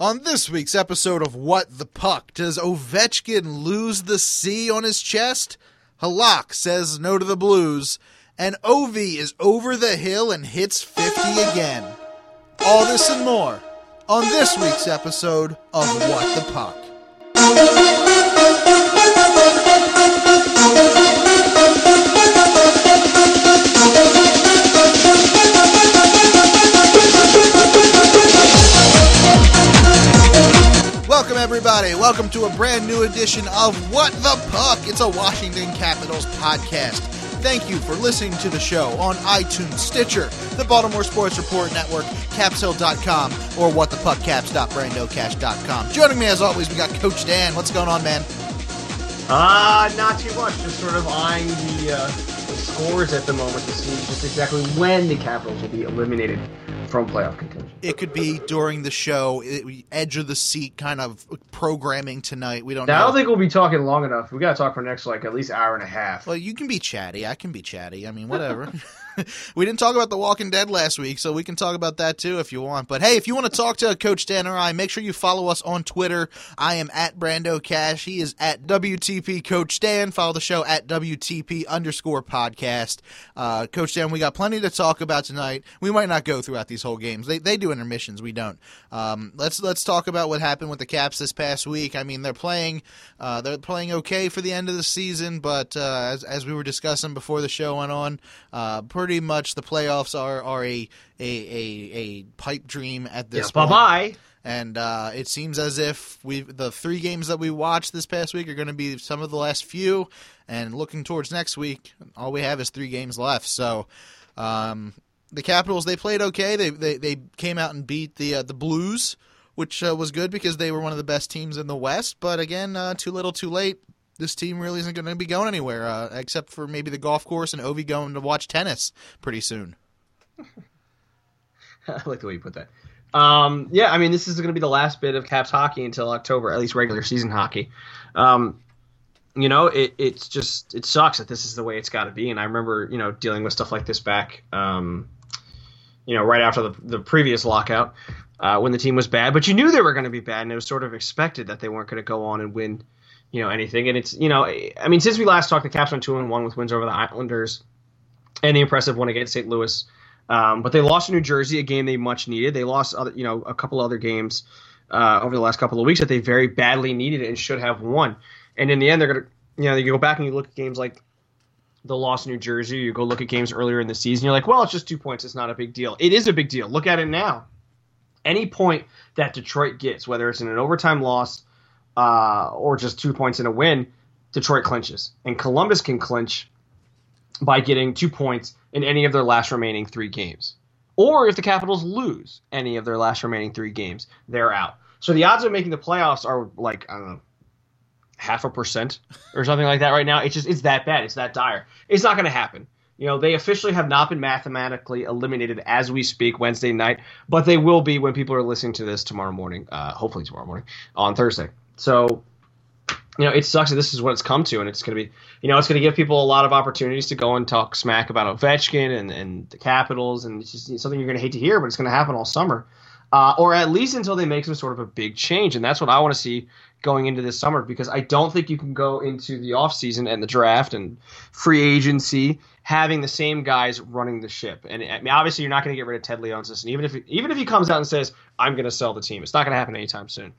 On this week's episode of What the Puck, does Ovechkin lose the C on his chest? Halak says no to the Blues, and Ovi is over the hill and hits 50 again. All this and more on this week's episode of What the Puck. Everybody. Welcome to a brand new edition of What the Puck. It's a Washington Capitals podcast. Thank you for listening to the show on iTunes, Stitcher, the Baltimore Sports Report Network, capshill.com, or whatthepuckcaps.brandocash.com. Joining me, as always, we got Coach Dan. What's going on, man? Uh, not too much. Just sort of eyeing the, uh, the scores at the moment to see just exactly when the Capitals will be eliminated from playoff contention. It could be during the show, it, edge of the seat kind of programming tonight. We don't Now, I don't think we'll be talking long enough. We got to talk for next like at least hour and a half. Well, you can be chatty. I can be chatty. I mean, whatever. we didn't talk about The Walking Dead last week, so we can talk about that too if you want. But hey, if you want to talk to Coach Dan or I, make sure you follow us on Twitter. I am at Brando Cash. He is at WTP Coach Dan. Follow the show at WTP underscore podcast. Uh, Coach Dan, we got plenty to talk about tonight. We might not go throughout these whole games. They, they do intermissions. We don't. Um, let's let's talk about what happened with the Caps this past week. I mean, they're playing uh, they're playing okay for the end of the season, but uh, as as we were discussing before the show went on, uh, pretty much the playoffs are are a a, a, a pipe dream at this Yeah, bye bye. And uh, it seems as if we the three games that we watched this past week are going to be some of the last few. And looking towards next week, all we have is three games left. So um, the Capitals they played okay. They they, they came out and beat the uh, the Blues, which uh, was good because they were one of the best teams in the West. But again, uh, too little, too late. This team really isn't going to be going anywhere, uh, except for maybe the golf course and Ovi going to watch tennis pretty soon. I like the way you put that. Um, yeah, I mean, this is going to be the last bit of Caps hockey until October, at least regular season hockey. Um, you know, it, it's just it sucks that this is the way it's got to be. And I remember, you know, dealing with stuff like this back, um, you know, right after the, the previous lockout uh, when the team was bad. But you knew they were going to be bad, and it was sort of expected that they weren't going to go on and win, you know, anything. And it's, you know, I mean, since we last talked, the Caps went two and one with wins over the Islanders and the impressive one against St. Louis. Um, but they lost to New Jersey, a game they much needed. They lost, other, you know, a couple other games uh, over the last couple of weeks that they very badly needed and should have won. And in the end, they're gonna, you know, you go back and you look at games like the loss in New Jersey. You go look at games earlier in the season. You're like, well, it's just two points. It's not a big deal. It is a big deal. Look at it now. Any point that Detroit gets, whether it's in an overtime loss uh, or just two points in a win, Detroit clinches, and Columbus can clinch by getting two points in any of their last remaining three games. Or if the Capitals lose any of their last remaining three games, they're out. So the odds of making the playoffs are like, I don't know, half a percent or something like that right now. It's just, it's that bad. It's that dire. It's not going to happen. You know, they officially have not been mathematically eliminated as we speak Wednesday night, but they will be when people are listening to this tomorrow morning, uh, hopefully tomorrow morning, on Thursday. So you know, it sucks that this is what it's come to, and it's going to be, you know, it's going to give people a lot of opportunities to go and talk smack about Ovechkin and, and the Capitals, and it's just something you're going to hate to hear, but it's going to happen all summer, uh, or at least until they make some sort of a big change, and that's what I want to see going into this summer because I don't think you can go into the offseason and the draft and free agency having the same guys running the ship. And I mean, obviously, you're not going to get rid of Ted Leonsis, and even if even if he comes out and says I'm going to sell the team, it's not going to happen anytime soon.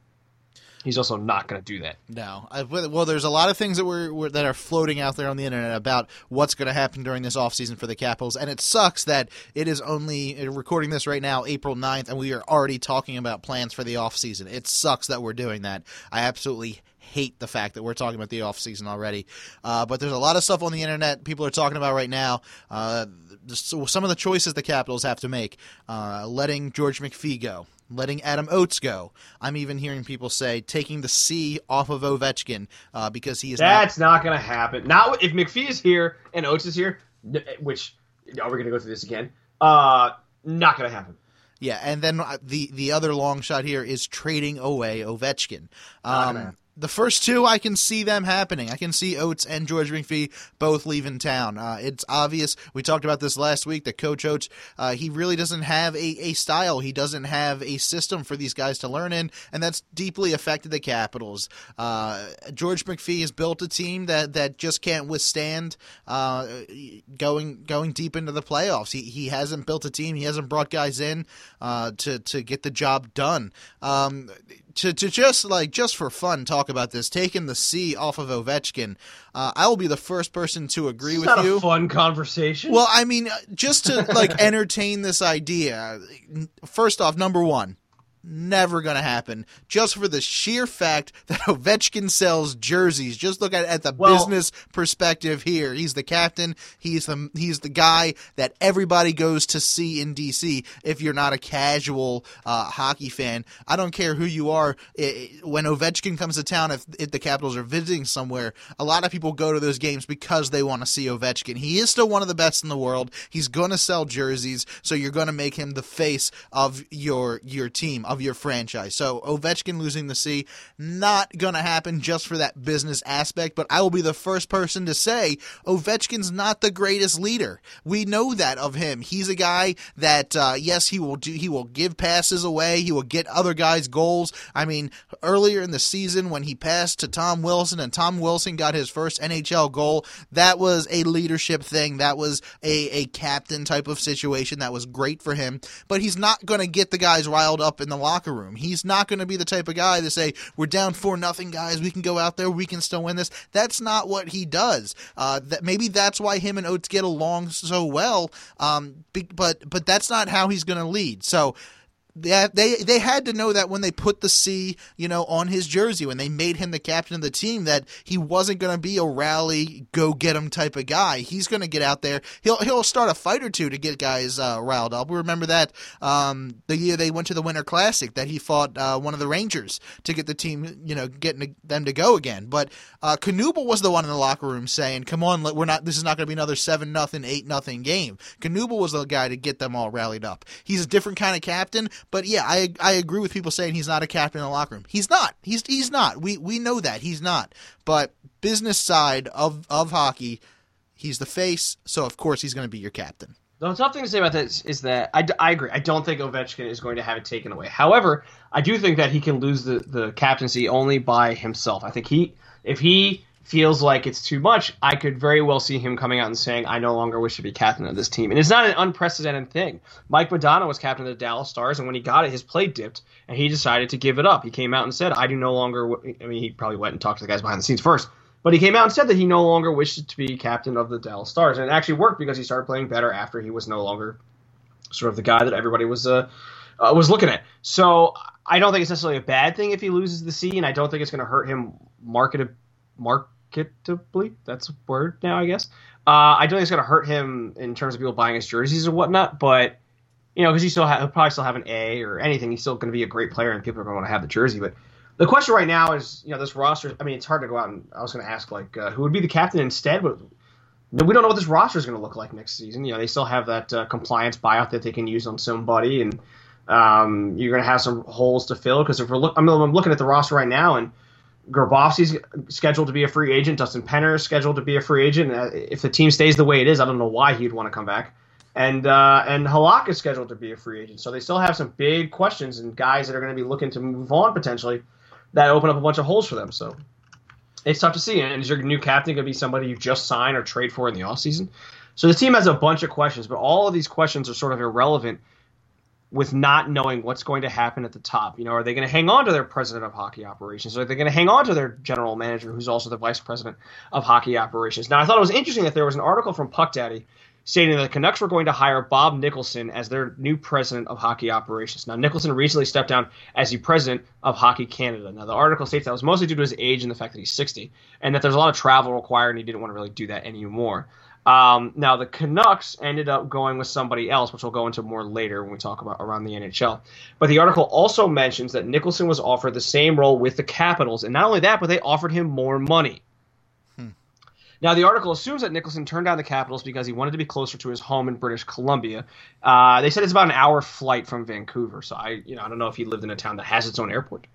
He's also not going to do that. No, I, well, there's a lot of things that were, were that are floating out there on the internet about what's going to happen during this offseason for the Capitals, and it sucks that it is only uh, recording this right now, April 9th, and we are already talking about plans for the offseason. It sucks that we're doing that. I absolutely hate the fact that we're talking about the offseason already. Uh, but there's a lot of stuff on the internet people are talking about right now. Uh, so some of the choices the Capitals have to make, uh, letting George McPhee go, letting Adam Oates go. I'm even hearing people say taking the C off of Ovechkin uh, because he is That's not, going to happen. Not if McPhee is here and Oates is here, which are we going to go through this again? Uh, not going to happen. Yeah, and then uh, the the other long shot here is trading away Ovechkin. Not Um. The first two, I can see them happening. I can see Oates and George McPhee both leaving town. Uh, it's obvious. We talked about this last week that Coach Oates, uh, he really doesn't have a, a style. He doesn't have a system for these guys to learn in, and that's deeply affected the Capitals. Uh, George McPhee has built a team that, that just can't withstand uh, going going deep into the playoffs. He he hasn't built a team. He hasn't brought guys in uh, to to get the job done. Um, to, to just like just for fun talk about this, taking the C off of Ovechkin, uh, I will be the first person to agree It's with you. a fun conversation. Well, I mean, uh, just to like entertain this idea. First off, number one, never going to happen. Just for the sheer fact that Ovechkin sells jerseys. Just look at at the Well- business perspective here. He's the captain. He's the he's the guy that everybody goes to see in DC. If you're not a casual uh, hockey fan, I don't care who you are. I i- when Ovechkin comes to town, if, if the Capitals are visiting somewhere, a lot of people go to those games because they want to see Ovechkin. He is still one of the best in the world. He's going to sell jerseys, so you're going to make him the face of your your team, of your franchise. So Ovechkin losing the C, not going to happen just for that business aspect. But I will be the first person to say Ovechkin's not the greatest leader. We know that of him. He's a guy that uh, yes, he will do. He will give passes away. He will get other guys goals. I mean, earlier in the season when he passed to Tom Wilson and Tom Wilson got his first NHL goal, that was a leadership thing. That was a, a captain type of situation. That was great for him. But he's not going to get the guys riled up in the locker room. He's not going to be the type of guy to say, "We're down four nothing, guys. We can go out there. We can still win this." That's not what he does. Uh, that maybe that's why him and Oates get along so well. Um, but but that's not how he's going to lead. So they, they they had to know that when they put the C, you know, on his jersey, when they made him the captain of the team, that he wasn't going to be a rally, go get him type of guy. He's going to get out there. He'll he'll start a fight or two to get guys uh, riled up. We remember that um, the year they went to the Winter Classic that he fought uh, one of the Rangers to get the team, you know, getting them to go again. But uh, Knuble was the one in the locker room saying, "Come on, we're not. This is not going to be another seven nothing, eight nothing game." Knuble was the guy to get them all rallied up. He's a different kind of captain, but yeah, I I agree with people saying he's not a captain in the locker room. He's not. He's he's not. We we know that he's not. But business side of of hockey, he's the face, so of course he's going to be your captain. The tough thing to say about this is that I, I agree. I don't think Ovechkin is going to have it taken away. However, I do think that he can lose the, the captaincy only by himself. I think he, if he feels like it's too much, I could very well see him coming out and saying, "I no longer wish to be captain of this team." And it's not an unprecedented thing. Mike Modano was captain of the Dallas Stars, and when he got it, his play dipped, and he decided to give it up. He came out and said, "I do no longer." W-. I mean, he probably went and talked to the guys behind the scenes first. But he came out and said that he no longer wished to be captain of the Dallas Stars, and it actually worked because he started playing better after he was no longer sort of the guy that everybody was uh, uh, was looking at. So I don't think it's necessarily a bad thing if he loses the C, and I don't think it's going to hurt him marketed marketably. That's a word now, I guess. Uh, I don't think it's going to hurt him in terms of people buying his jerseys or whatnot, but you know, because he still ha- he'll probably still have an A or anything. He's still going to be a great player, and people are going to want to have the jersey. But the question right now is, you know, this roster. I mean, it's hard to go out and I was going to ask like uh, who would be the captain instead, but we don't know what this roster is going to look like next season. You know, they still have that uh, compliance buyout that they can use on somebody, and um, you're going to have some holes to fill. Because if we're look, I mean, I'm looking at the roster right now, and Grabovski's scheduled to be a free agent. Dustin Penner is scheduled to be a free agent. Uh, if the team stays the way it is, I don't know why he'd want to come back. And uh, and Halak is scheduled to be a free agent. So they still have some big questions and guys that are going to be looking to move on potentially that open up a bunch of holes for them. So it's tough to see. And is your new captain going to be somebody you just sign or trade for in the offseason? So the team has a bunch of questions, but all of these questions are sort of irrelevant with not knowing what's going to happen at the top. You know, are they going to hang on to their president of hockey operations? Are they going to hang on to their general manager, who's also the vice president of hockey operations? Now, I thought it was interesting that there was an article from Puck Daddy stating that the Canucks were going to hire Bob Nicholson as their new president of hockey operations. Now, Nicholson recently stepped down as the president of Hockey Canada. Now, the article states that was mostly due to his age and the fact that he's 60, and that there's a lot of travel required, and he didn't want to really do that anymore. Um, now, the Canucks ended up going with somebody else, which we'll go into more later when we talk about around the NHL. But the article also mentions that Nicholson was offered the same role with the Capitals, and not only that, but they offered him more money. Now, the article assumes that Nicholson turned down the Capitals because he wanted to be closer to his home in British Columbia. Uh, they said it's about an hour flight from Vancouver, so I, you know, I don't know if he lived in a town that has its own airport.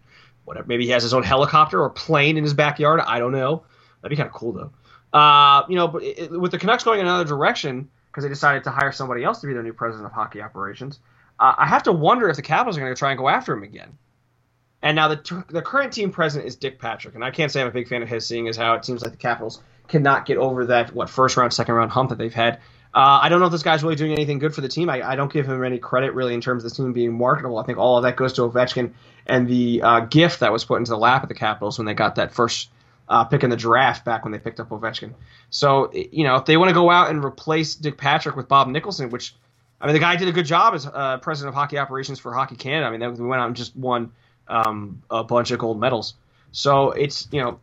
whatever. Maybe he has his own helicopter or plane in his backyard. I don't know. That'd be kind of cool though. Uh, you know, but it, with the Canucks going in another direction because they decided to hire somebody else to be their new president of hockey operations, uh, I have to wonder if the Capitals are going to try and go after him again. And now the the current team president is Dick Patrick, and I can't say I'm a big fan of his, seeing as how it seems like the Capitals cannot get over that what first round, second round hump that they've had. Uh, I don't know if this guy's really doing anything good for the team. I, I, don't give him any credit really in terms of the team being marketable. I think all of that goes to Ovechkin and the uh, gift that was put into the lap of the Capitals when they got that first uh, pick in the draft back when they picked up Ovechkin. So you know if they want to go out and replace Dick Patrick with Bob Nicholson, which I mean the guy did a good job as uh, president of hockey operations for Hockey Canada. I mean we went out and just won um, a bunch of gold medals. So it's you know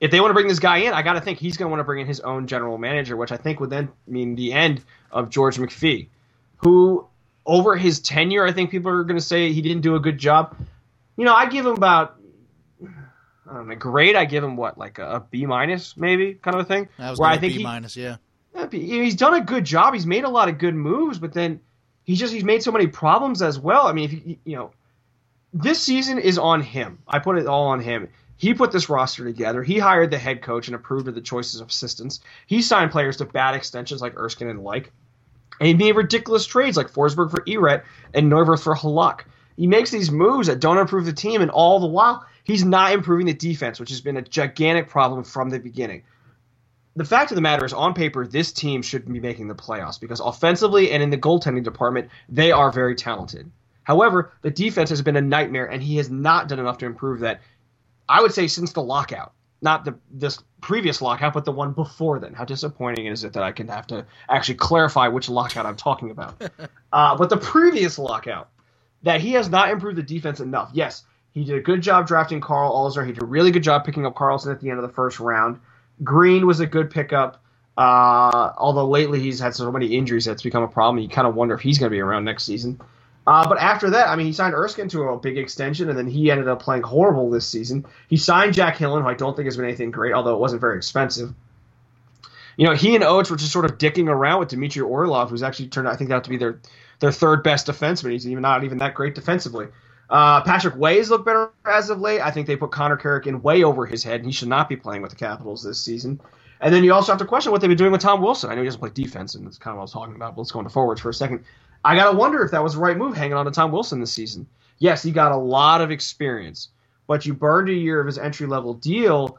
if they want to bring this guy in, I got to think he's going to want to bring in his own general manager, which I think would then mean the end of George McPhee, who over his tenure, I think people are going to say he didn't do a good job. You know, I give him about I don't grade. I give him what like a, a B minus maybe kind of a thing. I was where I think B minus, yeah. He's done a good job. He's made a lot of good moves, but then he's just he's made so many problems as well. I mean, if you, you know, this season is on him. I put it all on him. He put this roster together. He hired the head coach and approved of the choices of assistants. He signed players to bad extensions like Erskine and like. And he made ridiculous trades like Forsberg for Erat and Neuvirth for Halak. He makes these moves that don't improve the team, and all the while, he's not improving the defense, which has been a gigantic problem from the beginning. The fact of the matter is, on paper, this team should be making the playoffs because offensively and in the goaltending department, they are very talented. However, the defense has been a nightmare, and he has not done enough to improve that. I would say since the lockout, not the this previous lockout, but the one before then. How disappointing is it that I can have to actually clarify which lockout I'm talking about? uh, but the previous lockout, that he has not improved the defense enough. Yes, he did a good job drafting Karl Alzner. He did a really good job picking up Carlson at the end of the first round. Green was a good pickup. Uh, although lately he's had so many injuries that's become a problem. You kind of wonder if he's going to be around next season. Uh, but after that, I mean, he signed Erskine to a big extension, and then he ended up playing horrible this season. He signed Jack Hillen, who I don't think has been anything great, although it wasn't very expensive. You know, he and Oates were just sort of dicking around with Dmitry Orlov, who's actually turned out, I think, out to be their their third best defenseman. He's even not even that great defensively. Uh, Patrick Wey's looked better as of late. I think they put Connor Carrick in way over his head, and he should not be playing with the Capitals this season. And then you also have to question what they've been doing with Tom Wilson. I know he doesn't play defense, and that's kind of what I was talking about. But let's go into forwards for a second. I got to wonder if that was the right move hanging on to Tom Wilson this season. Yes, he got a lot of experience, but you burned a year of his entry level deal,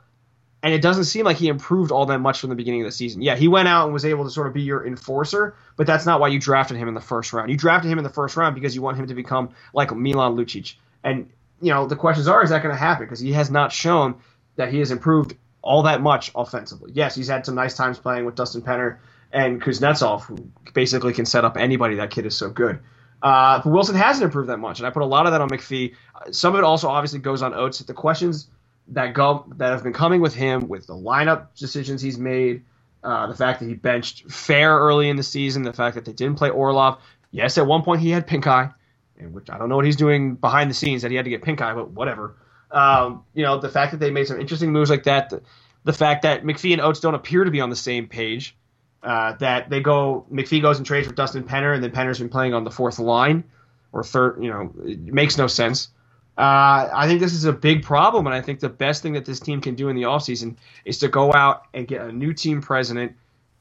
and it doesn't seem like he improved all that much from the beginning of the season. Yeah, he went out and was able to sort of be your enforcer, but that's not why you drafted him in the first round. You drafted him in the first round because you want him to become like Milan Lucic. And, you know, the questions are, is that going to happen? Because he has not shown that he has improved all that much offensively. Yes, he's had some nice times playing with Dustin Penner and Kuznetsov, who basically can set up anybody. That kid is so good. Uh, but Wilson hasn't improved that much, and I put a lot of that on McPhee. Some of it also obviously goes on Oates. The questions that go that have been coming with him, with the lineup decisions he's made, uh, the fact that he benched Fehr early in the season, the fact that they didn't play Orlov. Yes, at one point he had pink eye, and which I don't know what he's doing behind the scenes that he had to get pink eye, but whatever. Um, you know, the fact that they made some interesting moves like that, the, the fact that McPhee and Oates don't appear to be on the same page. Uh, that they go McPhee goes and trades with Dustin Penner, and then Penner's been playing on the fourth line or third. You know, it makes no sense. Uh, I think this is a big problem, and I think the best thing that this team can do in the offseason is to go out and get a new team president.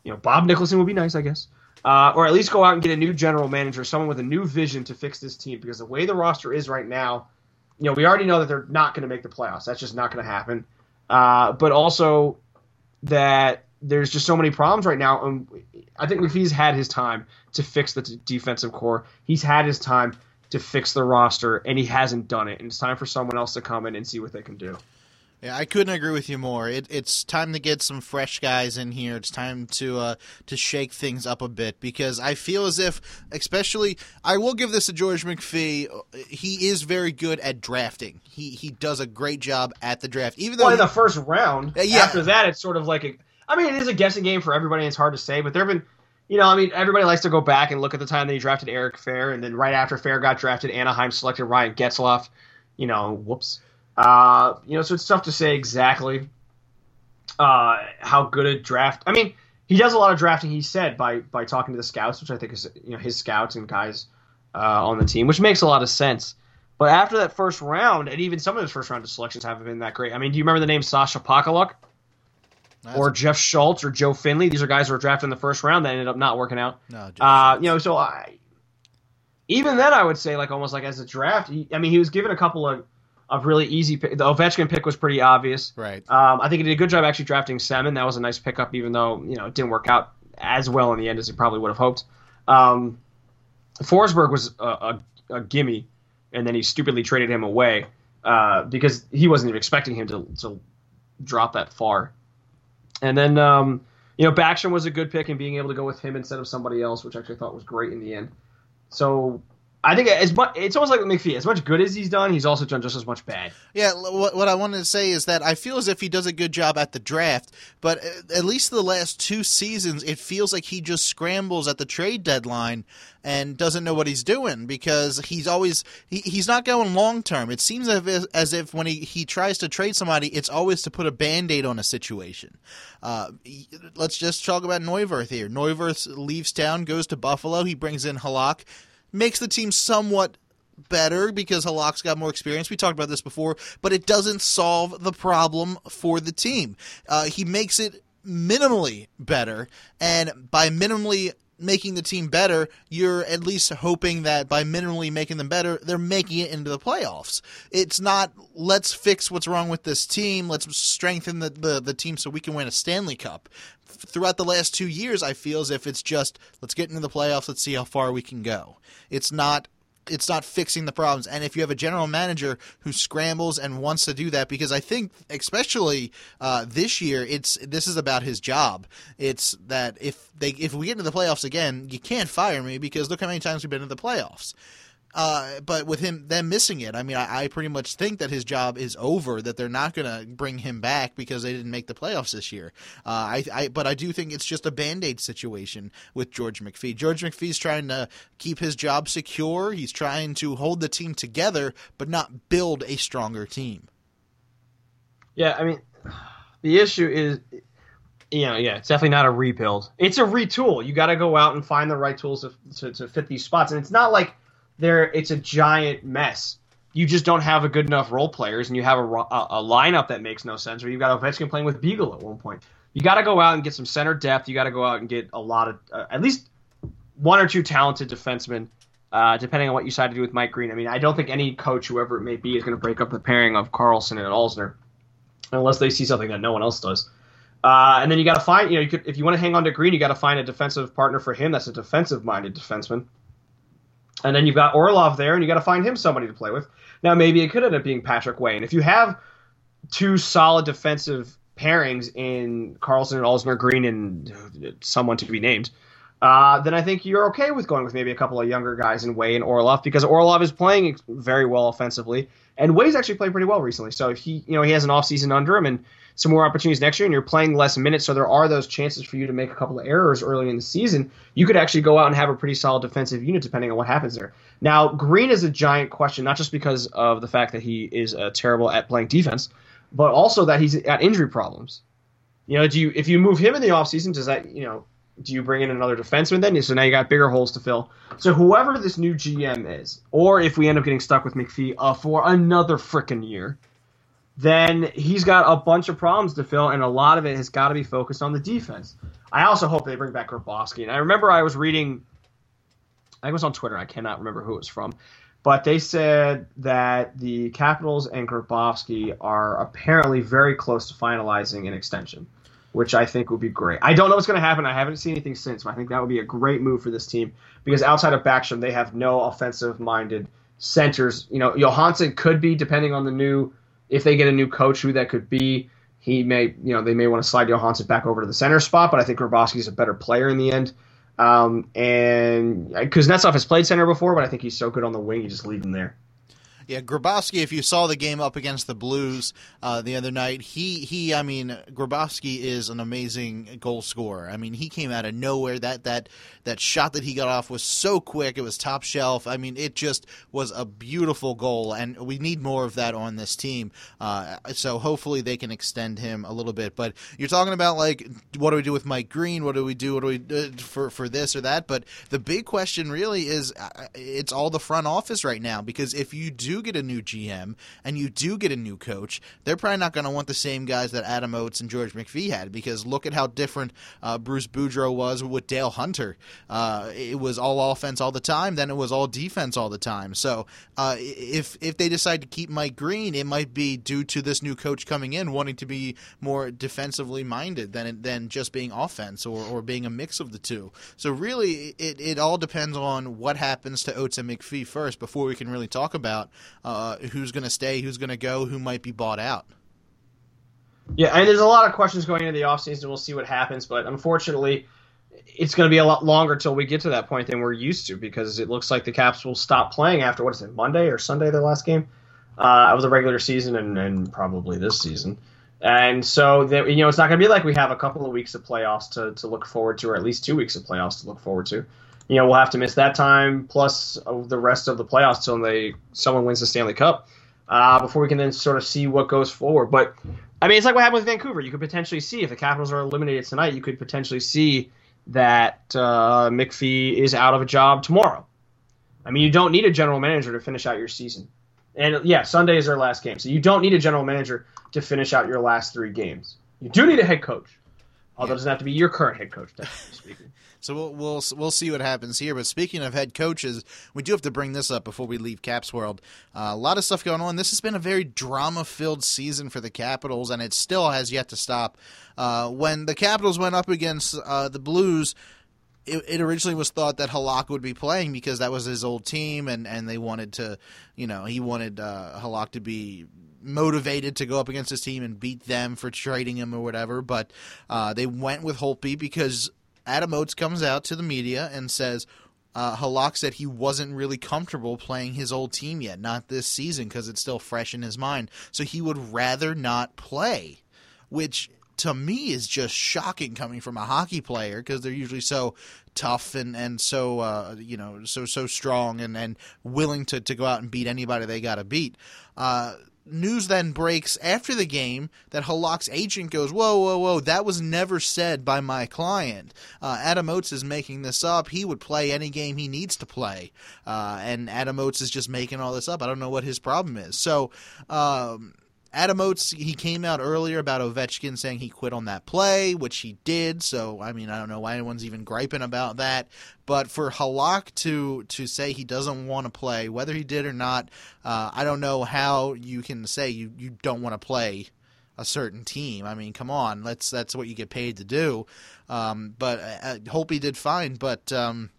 You know, Bob Nicholson would be nice, I guess, uh, or at least go out and get a new general manager, someone with a new vision to fix this team. Because the way the roster is right now, you know, we already know that they're not going to make the playoffs. That's just not going to happen. Uh, but also that there's just so many problems right now. And I think McPhee's had his time to fix the t- defensive corps. He's had his time to fix the roster, and he hasn't done it. And it's time for someone else to come in and see what they can do. Yeah, I couldn't agree with you more. It, it's time to get some fresh guys in here. It's time to uh, to shake things up a bit because I feel as if, especially, I will give this to George McPhee. He is very good at drafting. He he does a great job at the draft. Even though well, in the first round, yeah. After that, it's sort of like a I mean, it is a guessing game for everybody. It's hard to say, but there have been, you know, I mean, everybody likes to go back and look at the time that he drafted Eric Fehr, and then right after Fehr got drafted, Anaheim selected Ryan Getzlaf. You know, whoops. Uh, you know, so it's tough to say exactly uh, how good a draft. I mean, he does a lot of drafting. He said by by talking to the scouts, which I think is you know his scouts and guys uh, on the team, which makes a lot of sense. But after that first round, and even some of his first round selections haven't been that great. I mean, do you remember the name Sasha Pokulok? Or Jeff Schultz or Joe Finley. These are guys who were drafted in the first round that ended up not working out. No, uh, you know, so I even then I would say like almost like as a draft. He, I mean, he was given a couple of of really easy. Pick. The Ovechkin pick was pretty obvious. Right. Um, I think he did a good job actually drafting Semin. That was a nice pickup, even though you know it didn't work out as well in the end as he probably would have hoped. Um, Forsberg was a, a, a gimme, and then he stupidly traded him away uh, because he wasn't even expecting him to, to drop that far. And then, um, you know, Backstrom was a good pick, and being able to go with him instead of somebody else, which I actually thought was great in the end. So I think as much, it's almost like McPhee. As much good as he's done, he's also done just as much bad. Yeah, what, what I wanted to say is that I feel as if he does a good job at the draft, but at least the last two seasons, it feels like he just scrambles at the trade deadline and doesn't know what he's doing because he's always he, he's not going long term. It seems as if, as if when he, he tries to trade somebody, it's always to put a band aid on a situation. Uh, let's just talk about Neuvirth here. Neuvirth leaves town, goes to Buffalo. He brings in Halak makes the team somewhat better because Halak's got more experience. We talked about this before, but it doesn't solve the problem for the team. Uh, he makes it minimally better, and by minimally making the team better, you're at least hoping that by minimally making them better, they're making it into the playoffs. It's not let's fix what's wrong with this team, let's strengthen the, the, the team so we can win a Stanley Cup throughout the last two years, I feel as if it's just let's get into the playoffs, let's see how far we can go. It's not it's not fixing the problems. And if you have a general manager who scrambles and wants to do that, because I think, especially uh, this year, it's this is about his job. It's that if they if we get into the playoffs again, you can't fire me because look how many times we've been in the playoffs. Uh, but with him them missing it, I mean, I, I, pretty much think that his job is over. That they're not going to bring him back because they didn't make the playoffs this year. Uh, I, I, but I do think it's just a band aid situation with George McPhee. George McPhee's trying to keep his job secure. He's trying to hold the team together, but not build a stronger team. Yeah, I mean, the issue is you know, yeah, it's definitely not a rebuild. It's a retool. You got to go out and find the right tools to, to, to, fit these spots. And it's not like there it's a giant mess. You just don't have a good enough role players, and you have a, a, a lineup that makes no sense. Or you've got Ovechkin playing with Beagle at one point. You got to go out and get some center depth. You got to go out and get a lot of uh, at least one or two talented defensemen, uh, depending on what you decide to do with Mike Green. I mean, I don't think any coach, whoever it may be, is going to break up the pairing of Carlson and Alzner unless they see something that no one else does. Uh, and then you got to find, you know, you could if you want to hang on to Green, you got to find a defensive partner for him that's a defensive-minded defenseman. And then you've got Orlov there, and you got to find him somebody to play with. Now, maybe it could end up being Patrick Wey. If you have two solid defensive pairings in Carlson and Alzner Green and someone to be named, uh, then I think you're okay with going with maybe a couple of younger guys in Wey and Orlov because Orlov is playing very well offensively, and Wey's actually played pretty well recently. So if he, you know, he has an offseason under him and some more opportunities next year and you're playing less minutes, so there are those chances for you to make a couple of errors early in the season, you could actually go out and have a pretty solid defensive unit depending on what happens there. Now, Green is a giant question, not just because of the fact that he is uh, terrible at playing defense, but also that he's got injury problems. You know, do you if you move him in the offseason, does that, you know, do you bring in another defenseman then? So now you got bigger holes to fill. So whoever this new GM is, or if we end up getting stuck with McPhee uh, for another freaking year, then he's got a bunch of problems to fill, and a lot of it has got to be focused on the defense. I also hope they bring back Grabovski. And I remember I was reading, I was on Twitter, I cannot remember who it was from, but they said that the Capitals and Grabovski are apparently very close to finalizing an extension, which I think would be great. I don't know what's going to happen. I haven't seen anything since, but I think that would be a great move for this team because outside of Backstrom, they have no offensive minded centers. You know, Johansson could be, depending on the new if they get a new coach, who that could be, he may, you know, they may want to slide Johansson back over to the center spot, but I think Grabovski is a better player in the end. Um, and Kuznetsov has played center before, but I think he's so good on the wing, you just leave him there. Yeah, Grabovski. If you saw the game up against the Blues uh, the other night, he he. I mean, Grabovski is an amazing goal scorer. I mean, he came out of nowhere. That that that shot that he got off was so quick. It was top shelf. I mean, it just was a beautiful goal, and we need more of that on this team. Uh, so hopefully they can extend him a little bit. But you're talking about like, what do we do with Mike Green? What do we do? What do we do for for this or that? But the big question really is, uh, it's all the front office right now because if you do do get a new GM and you do get a new coach, they're probably not going to want the same guys that Adam Oates and George McPhee had because look at how different uh, Bruce Boudreau was with Dale Hunter. Uh, it was all offense all the time, then it was all defense all the time. So uh, if if they decide to keep Mike Green, it might be due to this new coach coming in wanting to be more defensively minded than than just being offense or, or being a mix of the two. So really, it, it all depends on what happens to Oates and McPhee first before we can really talk about uh, who's going to stay, who's going to go, who might be bought out. Yeah, and there's a lot of questions going into the offseason. We'll see what happens, but unfortunately, it's going to be a lot longer till we get to that point than we're used to because it looks like the Caps will stop playing after what is it Monday or Sunday their last game uh, of the regular season and, and probably this season. And so that you know it's not going to be like we have a couple of weeks of playoffs to, to look forward to, or at least two weeks of playoffs to look forward to. You know we'll have to miss that time plus the rest of the playoffs till they someone wins the Stanley Cup uh, before we can then sort of see what goes forward. But I mean it's like what happened with Vancouver. You could potentially see if the Capitals are eliminated tonight, you could potentially see that uh, McPhee is out of a job tomorrow. I mean you don't need a general manager to finish out your season. And yeah, Sunday is their last game, so you don't need a general manager to finish out your last three games. You do need a head coach, although yeah. it doesn't have to be your current head coach. speaking. So we'll we'll we'll see what happens here. But speaking of head coaches, we do have to bring this up before we leave Caps World. Uh, a lot of stuff going on. This has been a very drama-filled season for the Capitals, and it still has yet to stop. Uh, when the Capitals went up against uh, the Blues. It, it, originally was thought that Halak would be playing because that was his old team, and, and they wanted to, you know, he wanted uh, Halak to be motivated to go up against his team and beat them for trading him or whatever. But uh, they went with Holtby because Adam Oates comes out to the media and says uh, Halak said he wasn't really comfortable playing his old team yet, not this season because it's still fresh in his mind. So he would rather not play, which to me is just shocking coming from a hockey player because they're usually so tough and and so uh, you know so so strong and and willing to to go out and beat anybody they got to beat. Uh, news then breaks after the game that Halak's agent goes, Whoa, whoa, whoa, that was never said by my client. Uh, Adam Oates is making this up. He would play any game he needs to play. Uh, and Adam Oates is just making all this up. I don't know what his problem is. So, um, Adam Oates, he came out earlier about Ovechkin saying he quit on that play, which he did. So, I mean, I don't know why anyone's even griping about that. But for Halak to to say he doesn't want to play, whether he did or not, uh, I don't know how you can say you, you don't want to play a certain team. I mean, come on, that's that's what you get paid to do. Um, but I, I hope he did fine. But um,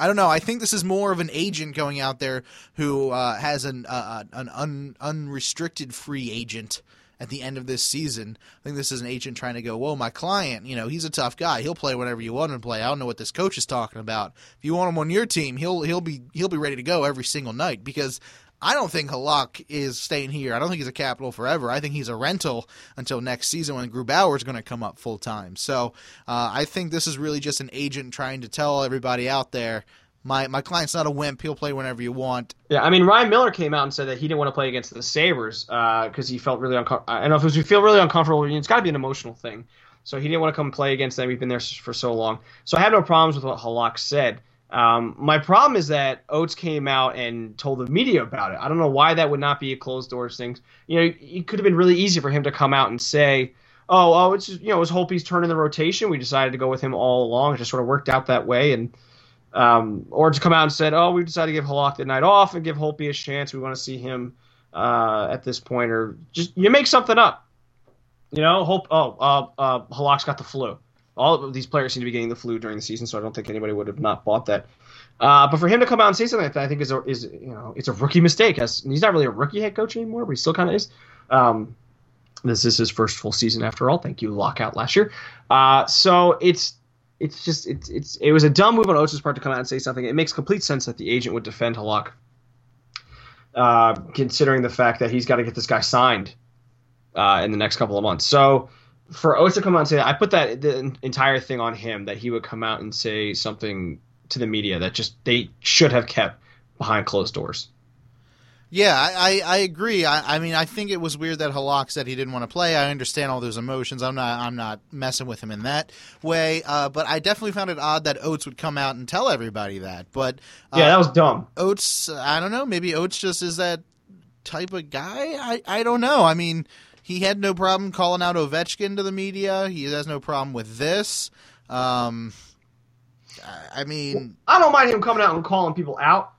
I don't know. I think this is more of an agent going out there who uh, has an uh, an un, unrestricted free agent at the end of this season. I think this is an agent trying to go, whoa, my client, you know, he's a tough guy. He'll play whatever you want him to play. I don't know what this coach is talking about. If you want him on your team, he'll he'll be he'll be ready to go every single night because I don't think Halak is staying here. I don't think he's a capital forever. I think he's a rental until next season when Grubauer is going to come up full time. So uh, I think this is really just an agent trying to tell everybody out there. My my client's not a wimp. He'll play whenever you want. Yeah, I mean Ryan Miller came out and said that he didn't want to play against the Sabres because uh, he felt really uncomfortable. I don't know if it was we feel really uncomfortable. It's got to be an emotional thing. So he didn't want to come play against them. He's been there for so long. So I have no problems with what Halak said. Um, my problem is that Oates came out and told the media about it. I don't know why that would not be a closed doors thing. You know, it could have been really easy for him to come out and say, "Oh, oh, it's you know, it was Holtby's turn in the rotation. We decided to go with him all along. It just sort of worked out that way." And um, or to come out and said, "Oh, we decided to give Halak the night off and give Holtby a chance. We want to see him uh, at this point." Or just you make something up. You know, hope. Oh, uh, uh, Halak's got the flu all of these players seem to be getting the flu during the season, so I don't think anybody would have not bought that. Uh, but for him to come out and say something like that, I think is a, is you know it's a rookie mistake. As he's not really a rookie head coach anymore, but he still kind of is. Um, this is his first full season after all. Thank you, lockout last year. Uh, so it's it's just it's it's it was a dumb move on Oates' part to come out and say something. It makes complete sense that the agent would defend Halak, uh, considering the fact that he's got to get this guy signed uh, in the next couple of months. So for Oates to come out and say that, I put that the entire thing on him that he would come out and say something to the media that just they should have kept behind closed doors. Yeah, I, I, I agree. I, I, mean, I think it was weird that Halak said he didn't want to play. I understand all those emotions. I'm not I'm not messing with him in that way. Uh, but I definitely found it odd that Oates would come out and tell everybody that. But uh, yeah, that was dumb. Oates, I don't know. Maybe Oates just is that type of guy. I I don't know. I mean, he had no problem calling out Ovechkin to the media. He has no problem with this. Um, I mean, I don't mind him coming out and calling people out.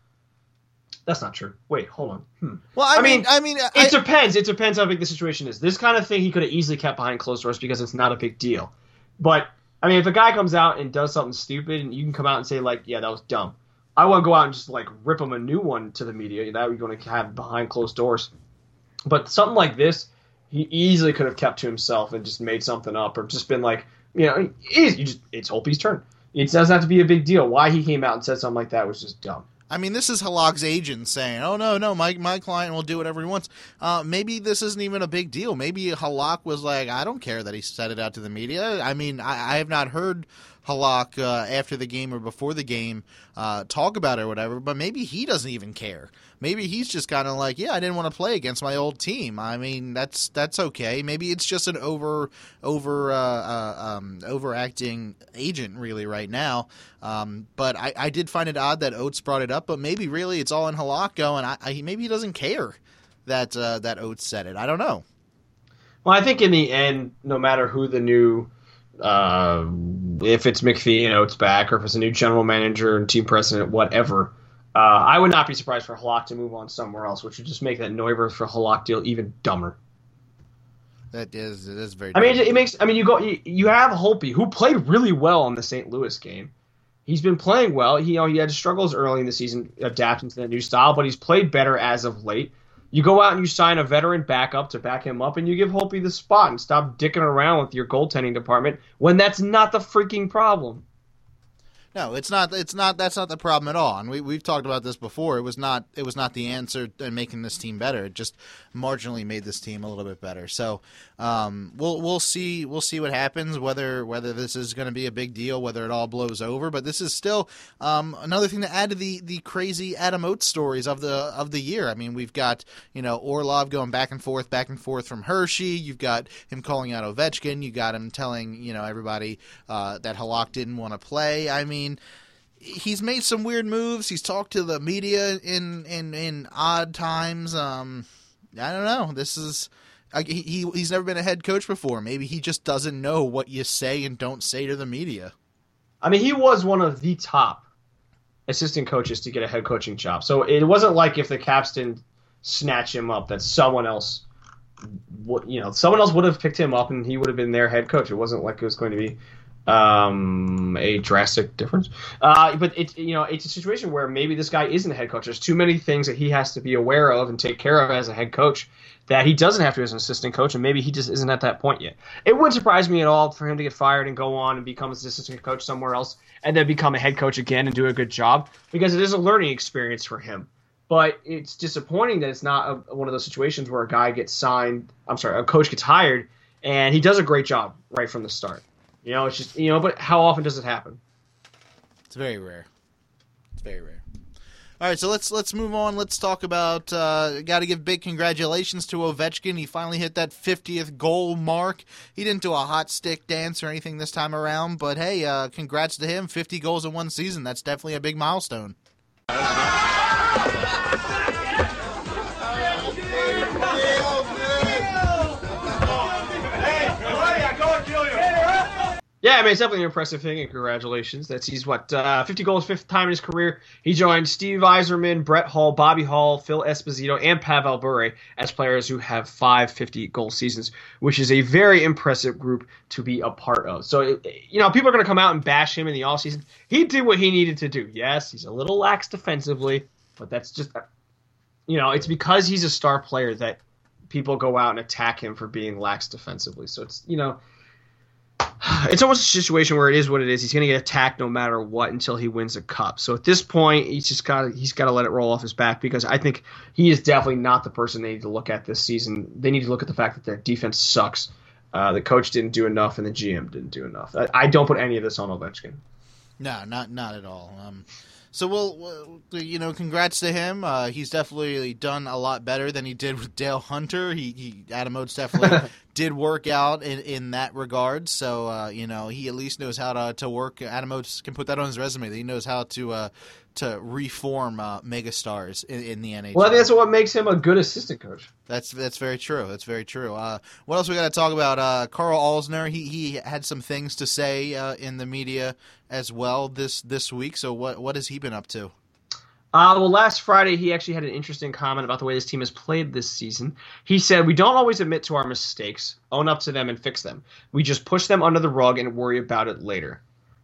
That's not true. Wait, hold on. Hmm. well, I, I mean, mean, I mean, It I, depends. It depends how big the situation is. This kind of thing he could have easily kept behind closed doors because it's not a big deal. But I mean, if a guy comes out and does something stupid, and you can come out and say like, "Yeah, that was dumb," I want to go out and just like rip him a new one to the media. That we're going to have behind closed doors. But something like this, he easily could have kept to himself and just made something up, or just been like, you know. You just it's Opie's turn. It doesn't have to be a big deal. Why he came out and said something like that was just dumb. I mean, this is Halak's agent saying, "Oh no, no, my my client will do whatever he wants." Uh, maybe this isn't even a big deal. Maybe Halak was like, "I don't care that he said it out to the media." I mean, I, I have not heard Halak uh, after the game or before the game uh, talk about it or whatever, but maybe he doesn't even care. Maybe he's just kind of like, "Yeah, I didn't want to play against my old team." I mean, that's that's okay. Maybe it's just an over over uh, uh, um, overacting agent really right now. Um, but I, I did find it odd that Oates brought it up. But maybe really it's all in Halak going. I, I maybe he doesn't care that uh, that Oates said it. I don't know. Well, I think in the end, no matter who the new, uh, if it's McPhee and Oates back, or if it's a new general manager and team president, whatever, uh, I would not be surprised for Halak to move on somewhere else, which would just make that Neuvirth for Halak deal even dumber. That is it is very. I mean, it, it makes. I mean, you go. You, you have Holtby, who played really well on the St. Louis game. He's been playing well. He, you know, he had struggles early in the season adapting to that new style, but he's played better as of late. You go out and you sign a veteran backup to back him up, and you give Holtby the spot and stop dicking around with your goaltending department when that's not the freaking problem. No, it's not. It's not. That's not the problem at all. And we we've talked about this before. It was not. It was not the answer in making this team better. It just marginally made this team a little bit better. So um, we'll we'll see we'll see what happens. Whether whether this is going to be a big deal, whether it all blows over. But this is still um, another thing to add to the the crazy Adam Oates stories of the of the year. I mean, we've got you know Orlov going back and forth, back and forth from Hershey. You've got him calling out Ovechkin. You got him telling you know everybody uh, that Halak didn't want to play. I mean he's made some weird moves. He's talked to the media in in in odd times. Um, I don't know. This is I, he he's never been a head coach before. Maybe he just doesn't know what you say and don't say to the media. I mean, he was one of the top assistant coaches to get a head coaching job. So it wasn't like if the Caps didn't snatch him up that someone else would, you know, someone else would have picked him up and he would have been their head coach. It wasn't like it was going to be um, a drastic difference. Uh, but it's you know it's a situation where maybe this guy isn't a head coach. There's too many things that he has to be aware of and take care of as a head coach that he doesn't have to as an assistant coach, and maybe he just isn't at that point yet. It wouldn't surprise me at all for him to get fired and go on and become an assistant coach somewhere else, and then become a head coach again and do a good job because it is a learning experience for him. But it's disappointing that it's not a, one of those situations where a guy gets signed. I'm sorry, a coach gets hired and he does a great job right from the start. You know, it's just you know, but how often does it happen? It's very rare. It's very rare. All right, so let's let's move on. Let's talk about. Uh, Got to give big congratulations to Ovechkin. He finally hit that 50th goal mark. He didn't do a hot stick dance or anything this time around, but hey, uh, congrats to him. 50 goals in one season. That's definitely a big milestone. Yeah, I mean, it's definitely an impressive thing, and congratulations. That's he's what uh, 50 goals, fifth time in his career. He joined Steve Yzerman, Brett Hull, Bobby Hull, Phil Esposito, and Pavel Bure as players who have five 50 goal seasons, which is a very impressive group to be a part of. So, you know, people are going to come out and bash him in the offseason. He did what he needed to do. Yes, he's a little lax defensively, but that's just, you know, it's because he's a star player that people go out and attack him for being lax defensively. So it's, you know, it's almost a situation where it is what it is. He's going to get attacked no matter what until he wins a cup. So at this point, he's just got he's got to let it roll off his back because I think he is definitely not the person they need to look at this season. They need to look at the fact that their defense sucks. Uh, the coach didn't do enough, and the GM didn't do enough. I, I don't put any of this on Ovechkin. No, not not at all. Um, so we'll, you know, congrats to him. Uh, he's definitely done a lot better than he did with Dale Hunter. He, he Adam Oates definitely did work out in, in that regard. So uh, you know he at least knows how to, to work. Adam Oates can put that on his resume. That he knows how to uh, to reform uh, megastars in, in the NHL. Well, that's what makes him a good assistant coach. That's that's very true. That's very true. Uh, what else we got to talk about? Uh, Karl Alzner. He he had some things to say uh, in the media as well this this week. So what what has he been up to? Uh, well, last Friday, he actually had an interesting comment about the way this team has played this season. He said, We don't always admit to our mistakes, own up to them, and fix them. We just push them under the rug and worry about it later.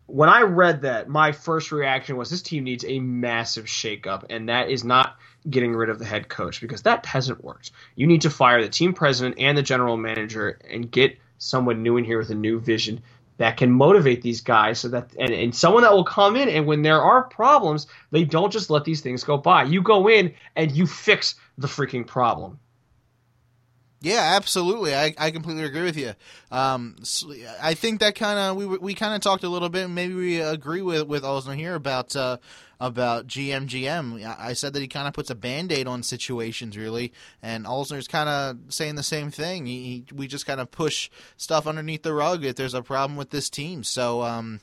When I read that, my first reaction was this team needs a massive shakeup, and that is not getting rid of the head coach because that hasn't worked. You need to fire the team president and the general manager and get someone new in here with a new vision that can motivate these guys so that and, and someone that will come in and when there are problems they don't just let these things go by you go in and you fix the freaking problem yeah, absolutely. I, I completely agree with you. Um, so I think that kind of we we kind of talked a little bit. Maybe we agree with with Alzner here about uh, about GMGM. I said that he kind of puts a band aid on situations, really, and Alzner's kind of saying the same thing. He, he we just kind of push stuff underneath the rug if there's a problem with this team. So. Um,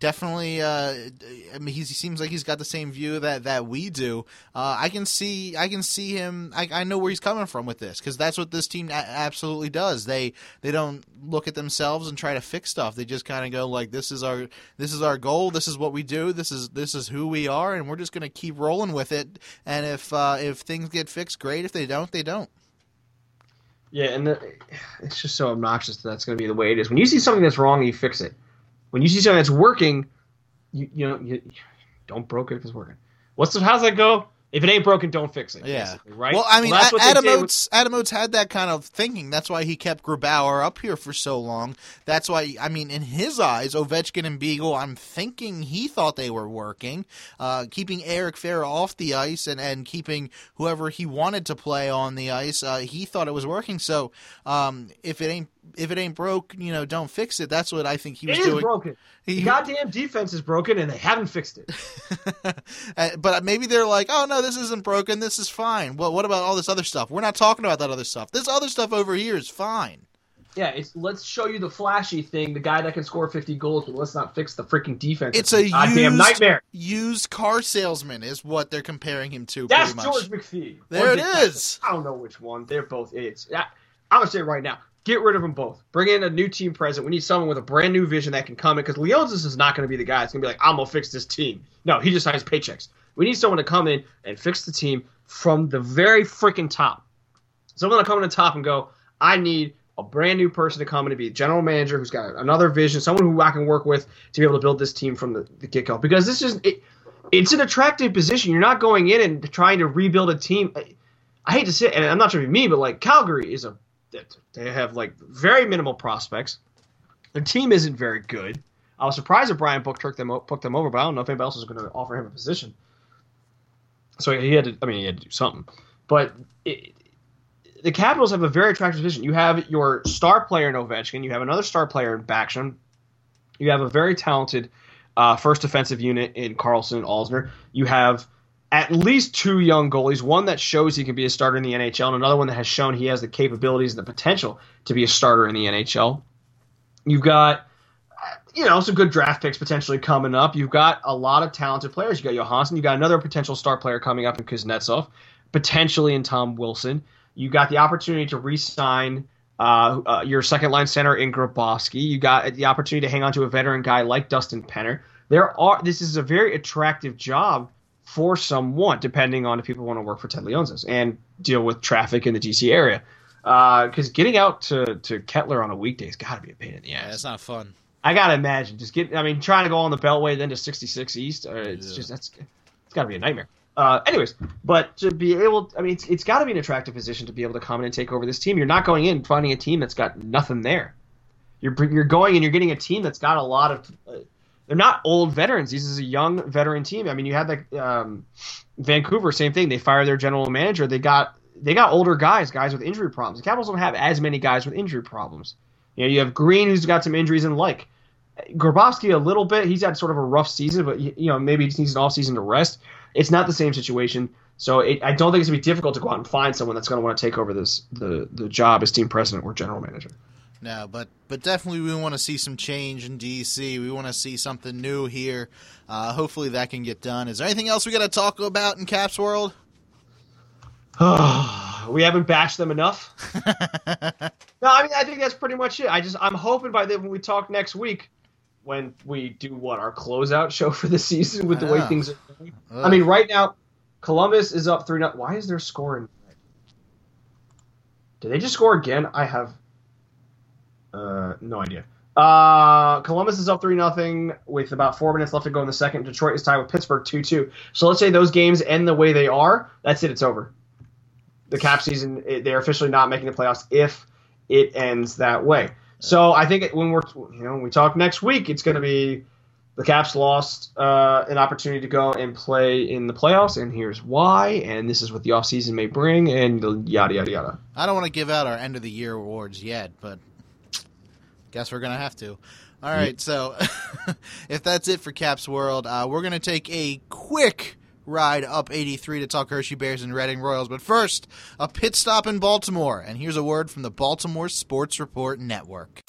definitely. Uh, I mean, he seems like he's got the same view that that we do. Uh, I can see, I can see him. I, I know where he's coming from with this because that's what this team a- absolutely does. They they don't look at themselves and try to fix stuff. They just kind of go like, "This is our this is our goal. This is what we do. This is this is who we are, and we're just going to keep rolling with it. And if uh, if things get fixed, great. If they don't, they don't." Yeah, and the, it's just so obnoxious that that's going to be the way it is. When you see something that's wrong, you fix it. When you see something that's working, you you know you, don't broke it if it's working. What's the, how's that go? If it ain't broken, don't fix it. Yeah. Right. Well, I mean, well, Adam Oates, Adam Oates had that kind of thinking. That's why he kept Grabauer up here for so long. That's why, I mean, in his eyes, Ovechkin and Beagle, I'm thinking he thought they were working. Uh, keeping Eric Fehr off the ice and, and keeping whoever he wanted to play on the ice, uh, he thought it was working. So um, if it ain't if it ain't broke, you know, don't fix it. That's what I think he was it doing. Is broken. He, goddamn defense is broken, and they haven't fixed it. Uh, but maybe they're like, "Oh no, this isn't broken. This is fine." Well, what about all this other stuff? We're not talking about that other stuff. This other stuff over here is fine. Yeah, it's let's show you the flashy thing, the guy that can score fifty goals, but let's not fix the freaking defense. It's, it's a goddamn nightmare. Used car salesman is what they're comparing him to. That's George McPhee. There it is. I don't know which one. They're both idiots. I, I'm gonna say it right now. Get rid of them both. Bring in a new team president. We need someone with a brand new vision that can come in because Leonsis is not going to be the guy. It's going to be like, I'm going to fix this team. No, he just signs paychecks. We need someone to come in and fix the team from the very freaking top. Someone to come in the top and go, I need a brand new person to come in to be a general manager who's got another vision, someone who I can work with to be able to build this team from the, the get go. Because this is it, it's an attractive position. You're not going in and trying to rebuild a team. I, I hate to say, it, and I'm not to be me, but like Calgary is a they have like very minimal prospects. Their team isn't very good. I was surprised that Brian Burke took them took them over, but I don't know if anybody else was going to offer him a position. So he had to. I mean, he had to do something. But it, the Capitals have a very attractive position. You have your star player in Ovechkin. You have another star player in Backstrom. You have a very talented uh, first defensive unit in Carlson and Alzner. You have at least two young goalies, one that shows he can be a starter in the NHL, and another one that has shown he has the capabilities and the potential to be a starter in the NHL. You've got, you know, some good draft picks potentially coming up. You've got a lot of talented players. You got Johansson. You got another potential star player coming up in Kuznetsov, potentially in Tom Wilson. You got the opportunity to re-sign uh, uh, your second line center in Grabovski. You got the opportunity to hang on to a veteran guy like Dustin Penner. There are. This is a very attractive job for someone, depending on if people want to work for Ted Leonsis and deal with traffic in the DC area. Because uh, getting out to, to Kettler on a weekday has got to be a pain in the ass. Yeah, it's not fun. I gotta imagine just get. I mean, trying to go on the Beltway then to 66 East. Uh, it's yeah. just that's it's got to be a nightmare. Uh, anyways, but to be able, I mean, it's, it's got to be an attractive position to be able to come in and take over this team. You're not going in finding a team that's got nothing there. You're you're going and you're getting a team that's got a lot of uh, they're not old veterans. This is a young veteran team. I mean, you had the um, Vancouver, same thing. They fired their general manager. They got they got older guys, guys with injury problems. The Capitals don't have as many guys with injury problems. You know, you have Green who's got some injuries and like Grabovski a little bit. He's had sort of a rough season, but you know maybe he just needs an off season to rest. It's not the same situation. So it, I don't think it's gonna be difficult to go out and find someone that's gonna want to take over this the the job as team president or general manager. No, but but definitely we want to see some change in DC. We want to see something new here. Uh, hopefully that can get done. Is there anything else we got to talk about in Caps World? we haven't bashed them enough. no, I mean I think that's pretty much it. I just I'm hoping by the when we talk next week, when we do what our closeout show for the season with the way things are going. Ugh. I mean, right now Columbus is up three. Why is there scoring? Did they just score again? I have uh, no idea. Uh, Columbus is up three nothing with about four minutes left to go in the second. Detroit is tied with Pittsburgh two two. So let's say those games end the way they are. That's it. It's over. The cap season. They're officially not making the playoffs if it ends that way. So I think when we're you know when we talk next week, it's going to be the Caps lost uh, an opportunity to go and play in the playoffs, and here's why, and this is what the offseason may bring, and yada yada yada. I don't want to give out our end of the year awards yet, but guess we're gonna have to. All right, so if that's it for Caps World, uh, we're gonna take a quick ride up 83 to talk Hershey Bears and Reading Royals. But first, a pit stop in Baltimore, and here's a word from the Baltimore Sports Report Network.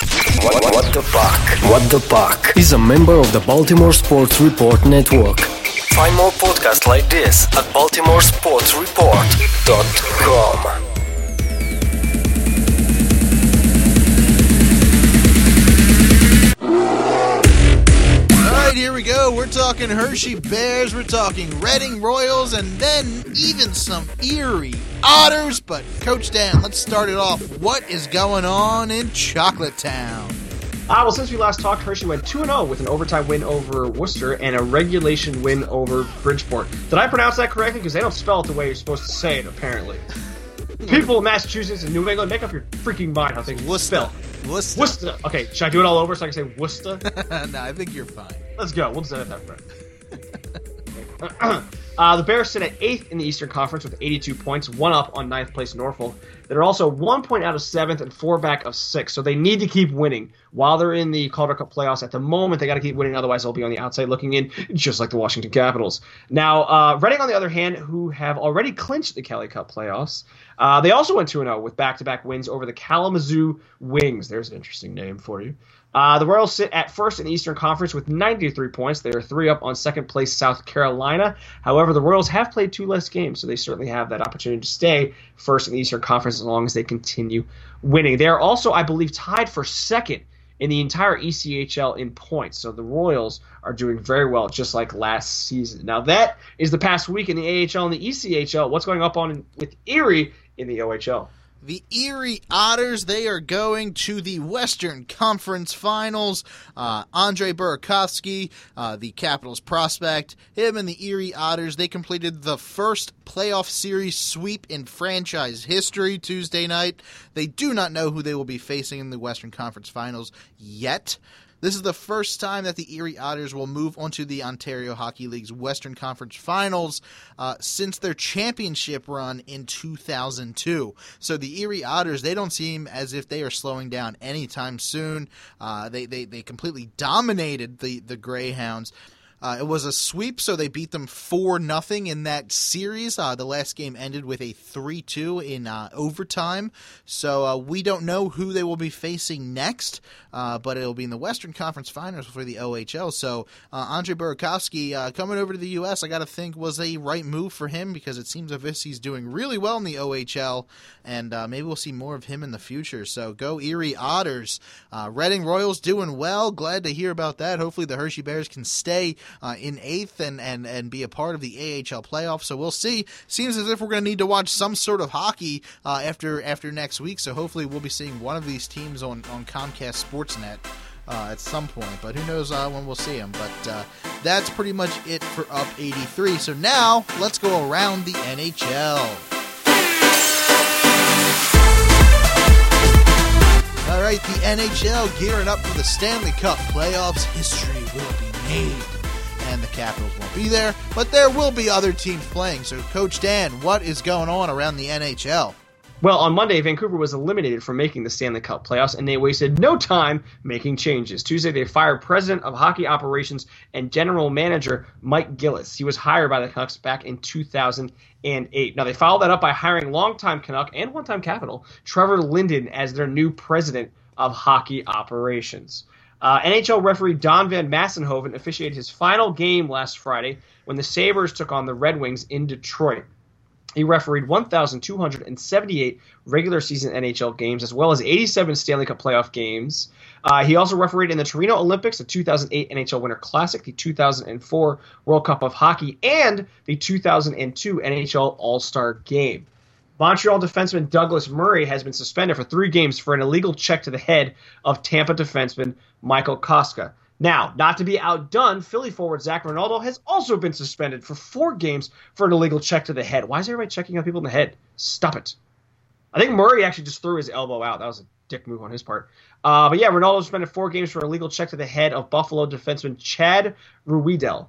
What, what the fuck? What the fuck is a member of the Baltimore Sports Report Network. Find more podcasts like this at baltimoresportsreport.com. here we go. We're talking Hershey Bears, we're talking Reading Royals, and then even some Erie Otters. But, Coach Dan, let's start it off. What is going on in Chocolate Town? Ah, well, since we last talked, Hershey went 2 0 with an overtime win over Worcester and a regulation win over Bridgeport. Did I pronounce that correctly? Because they don't spell it the way you're supposed to say it, apparently. People in Massachusetts and New England, make up your freaking mind how things spell. Worcester. Worcester. Okay, should I do it all over so I can say Worcester? no, I think you're fine. Let's go. We'll set it that right. uh, the Bears sit at eighth in the Eastern Conference with 82 points, one up on ninth place Norfolk. They're also one point out of seventh and four back of six, so they need to keep winning while they're in the Calder Cup playoffs. At the moment, they got to keep winning, otherwise they'll be on the outside looking in, just like the Washington Capitals. Now, uh, Reading, on the other hand, who have already clinched the Kelly Cup playoffs, uh, they also went 2 0 with back to back wins over the Kalamazoo Wings. There's an interesting name for you. Uh, the Royals sit at first in the Eastern Conference with 93 points. They are three up on second place South Carolina. However, the Royals have played two less games, so they certainly have that opportunity to stay first in the Eastern Conference as long as they continue winning. They are also, I believe, tied for second in the entire ECHL in points. So the Royals are doing very well, just like last season. Now that is the past week in the AHL and the ECHL. What's going up on with Erie in the OHL? The Erie Otters, they are going to the Western Conference Finals. Uh, Andre Burakovsky, uh, the Capitals prospect, him and the Erie Otters, they completed the first playoff series sweep in franchise history Tuesday night. They do not know who they will be facing in the Western Conference Finals yet. This is the first time that the Erie Otters will move onto the Ontario Hockey League's Western Conference Finals uh, since their championship run in 2002. So the Erie Otters, they don't seem as if they are slowing down anytime soon. Uh, they, they they completely dominated the the Greyhounds. Uh, it was a sweep, so they beat them four nothing in that series. Uh, the last game ended with a three two in uh, overtime. So uh, we don't know who they will be facing next, uh, but it'll be in the Western Conference Finals for the OHL. So uh, Andre Burakovsky coming over to the U.S. I got to think was a right move for him because it seems as if he's doing really well in the OHL, and maybe we'll see more of him in the future. So go Erie Otters, Reading Royals doing well. Glad to hear about that. Hopefully the Hershey Bears can stay uh, in eighth and, and, and be a part of the AHL playoffs. So we'll see. Seems as if we're going to need to watch some sort of hockey uh, after after next week. So hopefully we'll be seeing one of these teams on, on Comcast Sportsnet. Uh, at some point, but who knows uh, when we'll see him. But uh, that's pretty much it for Up 83. So now let's go around the NHL. All right, the NHL gearing up for the Stanley Cup playoffs. History will be made and the Capitals won't be there, but there will be other teams playing. So, Coach Dan, what is going on around the NHL? Well, on Monday, Vancouver was eliminated from making the Stanley Cup playoffs, and they wasted no time making changes. Tuesday, they fired President of Hockey Operations and General Manager Mike Gillis. He was hired by the Canucks back in 2008. Now, they followed that up by hiring longtime Canuck and one-time Capital Trevor Linden as their new President of Hockey Operations. Uh, NHL referee Don Van Massenhoven officiated his final game last Friday when the Sabres took on the Red Wings in Detroit. He refereed 1,278 regular season NHL games, as well as 87 Stanley Cup playoff games. Uh, he also refereed in the Torino Olympics, the 2008 NHL Winter Classic, the 2004 World Cup of Hockey, and the 2002 NHL All Star Game. Montreal defenseman Douglas Murray has been suspended for three games for an illegal check to the head of Tampa defenseman Michael Kostka. Now, not to be outdone, Philly forward Zach Rinaldo has also been suspended for four games for an illegal check to the head. Why is everybody checking out people in the head? Stop it. I think Murray actually just threw his elbow out. That was a dick move on his part. Uh, but yeah, Rinaldo suspended four games for an illegal check to the head of Buffalo defenseman Chad Ruhwedel.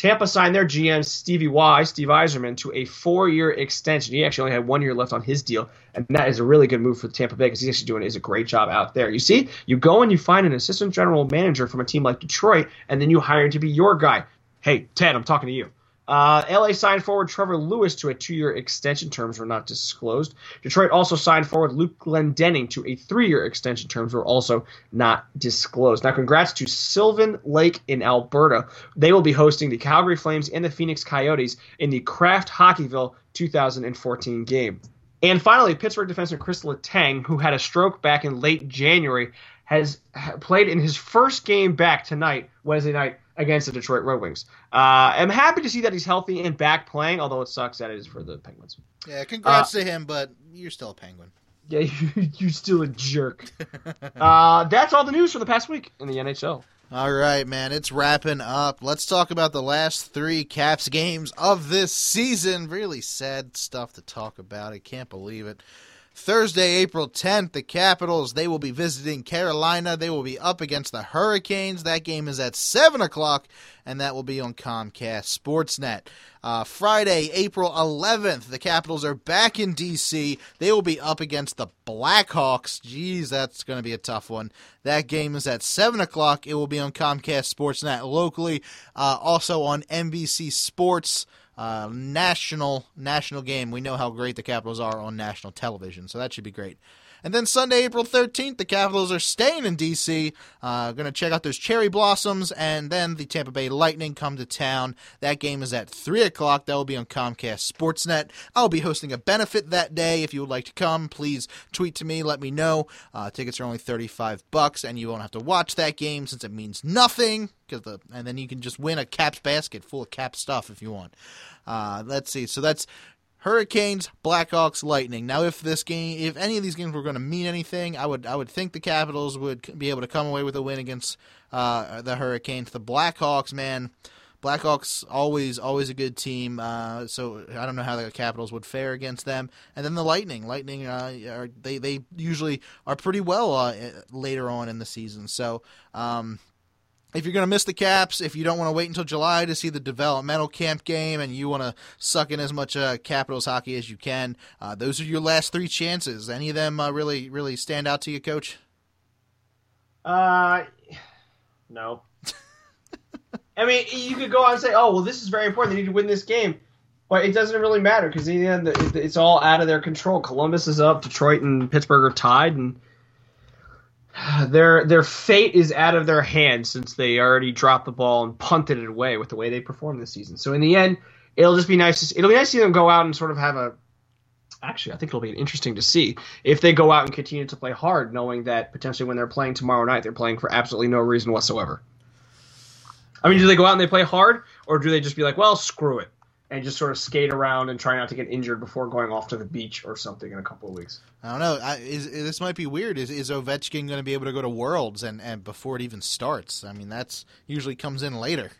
Tampa signed their GM Stevie Y, Steve Yzerman, to a four-year extension. He actually only had one year left on his deal, and that is a really good move for Tampa Bay because he's actually doing is a great job out there. You see, you go and you find an assistant general manager from a team like Detroit, and then you hire him to be your guy. Hey, Ted, I'm talking to you. Uh, LA signed forward Trevor Lewis to a two-year extension. Terms were not disclosed. Detroit also signed forward Luke Glendening to a three-year extension. Terms were also not disclosed. Now, congrats to Sylvan Lake in Alberta. They will be hosting the Calgary Flames and the Phoenix Coyotes in the Kraft Hockeyville 2014 game. And finally, Pittsburgh defenseman Chris Letang, who had a stroke back in late January, has played in his first game back tonight, Wednesday night, against the Detroit Red Wings. Uh, I'm happy to see that he's healthy and back playing, although it sucks that it is for the Penguins. Yeah, congrats uh, to him, but you're still a Penguin. Yeah, you're still a jerk. uh, that's all the news for the past week in the NHL. All right, man, it's wrapping up. Let's talk about the last three Caps games of this season. Really sad stuff to talk about. I can't believe it. Thursday, April 10th, the Capitals, they will be visiting Carolina. They will be up against the Hurricanes. That game is at 7 o'clock, and that will be on Comcast Sportsnet. Uh, Friday, April 11th, the Capitals are back in D.C. They will be up against the Blackhawks. Jeez, that's going to be a tough one. That game is at 7 o'clock. It will be on Comcast Sportsnet locally, uh, also on NBC Sports Uh, national national game. We know how great the Capitals are on national television, so that should be great. And then Sunday, April 13th, the Capitals are staying in D.C., uh, going to check out those cherry blossoms, and then the Tampa Bay Lightning come to town. That game is at 3 o'clock. That will be on Comcast Sportsnet. I'll be hosting a benefit that day. If you would like to come, please tweet to me, let me know. Uh, tickets are only 35 bucks, and you won't have to watch that game since it means nothing. The, and then you can just win a Caps basket full of Cap stuff if you want. Uh, let's see. So that's Hurricanes, Blackhawks, Lightning. Now, if this game, if any of these games were going to mean anything, I would I would think the Capitals would be able to come away with a win against uh, the Hurricanes. The Blackhawks, man, Blackhawks always always a good team. Uh, so I don't know how the Capitals would fare against them. And then the Lightning, Lightning, uh, are, they they usually are pretty well uh, later on in the season. So um, if you're going to miss the caps, if you don't want to wait until July to see the developmental camp game and you want to suck in as much uh, Capitals hockey as you can, uh, those are your last three chances. Any of them uh, really, really stand out to you, Coach? Uh, no. I mean, you could go on and say, "Oh, well, this is very important. They need to win this game," but it doesn't really matter because in the end, it's all out of their control. Columbus is up, Detroit and Pittsburgh are tied, and their their fate is out of their hands since they already dropped the ball and punted it away with the way they performed this season. So in the end, it'll just be nice to it'll be nice to see them go out and sort of have a actually I think it'll be interesting to see if they go out and continue to play hard knowing that potentially when they're playing tomorrow night they're playing for absolutely no reason whatsoever. I mean, do they go out and they play hard or do they just be like, "Well, screw it." And just sort of skate around and try not to get injured before going off to the beach or something in a couple of weeks. I don't know. I, is, this might be weird. Is, is Ovechkin going to be able to go to Worlds and, and before it even starts? I mean, that's usually comes in later.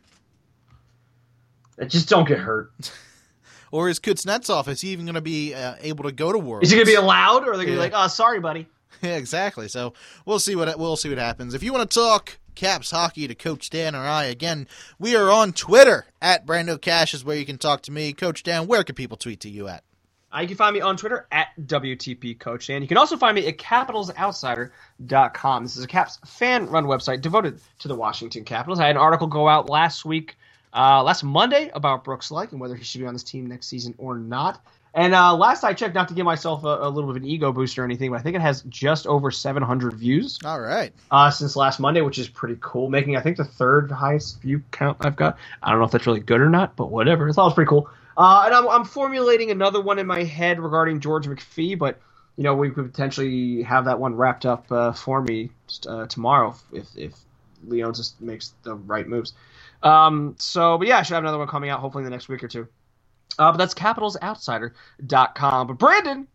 Just don't get hurt. or is Kuznetsov? Is he even going to be uh, able to go to Worlds? Is he going to be allowed, or are they going to yeah. be like, "Oh, sorry, buddy"? Yeah, exactly. So we'll see what we'll see what happens. If you want to talk Caps hockey to Coach Dan or I, again, we are on Twitter at Brando Cash is where you can talk to me. Coach Dan, where can people tweet to you at? Uh, you can find me on Twitter at WTP Coach Dan. You can also find me at CapitalsOutsider.com. This is a Caps fan-run website devoted to the Washington Capitals. I had an article go out last week, uh, last Monday, about Brooks Laich and whether he should be on this team next season or not. And uh, last I checked, not to give myself a, a, little bit of an ego boost or anything, but I think it has just over 700 views. All right. Uh, since last Monday, which is pretty cool, making I think the third highest view count I've got. I don't know if that's really good or not, but whatever. It was pretty cool. Uh, and I'm, I'm formulating another one in my head regarding George McPhee, but you know we could potentially have that one wrapped up uh, for me just, uh, tomorrow if if Leonsis makes the right moves. Um, so, but yeah, I should have another one coming out hopefully in the next week or two. Uh, but that's capitalsoutsider.com. But Brandon,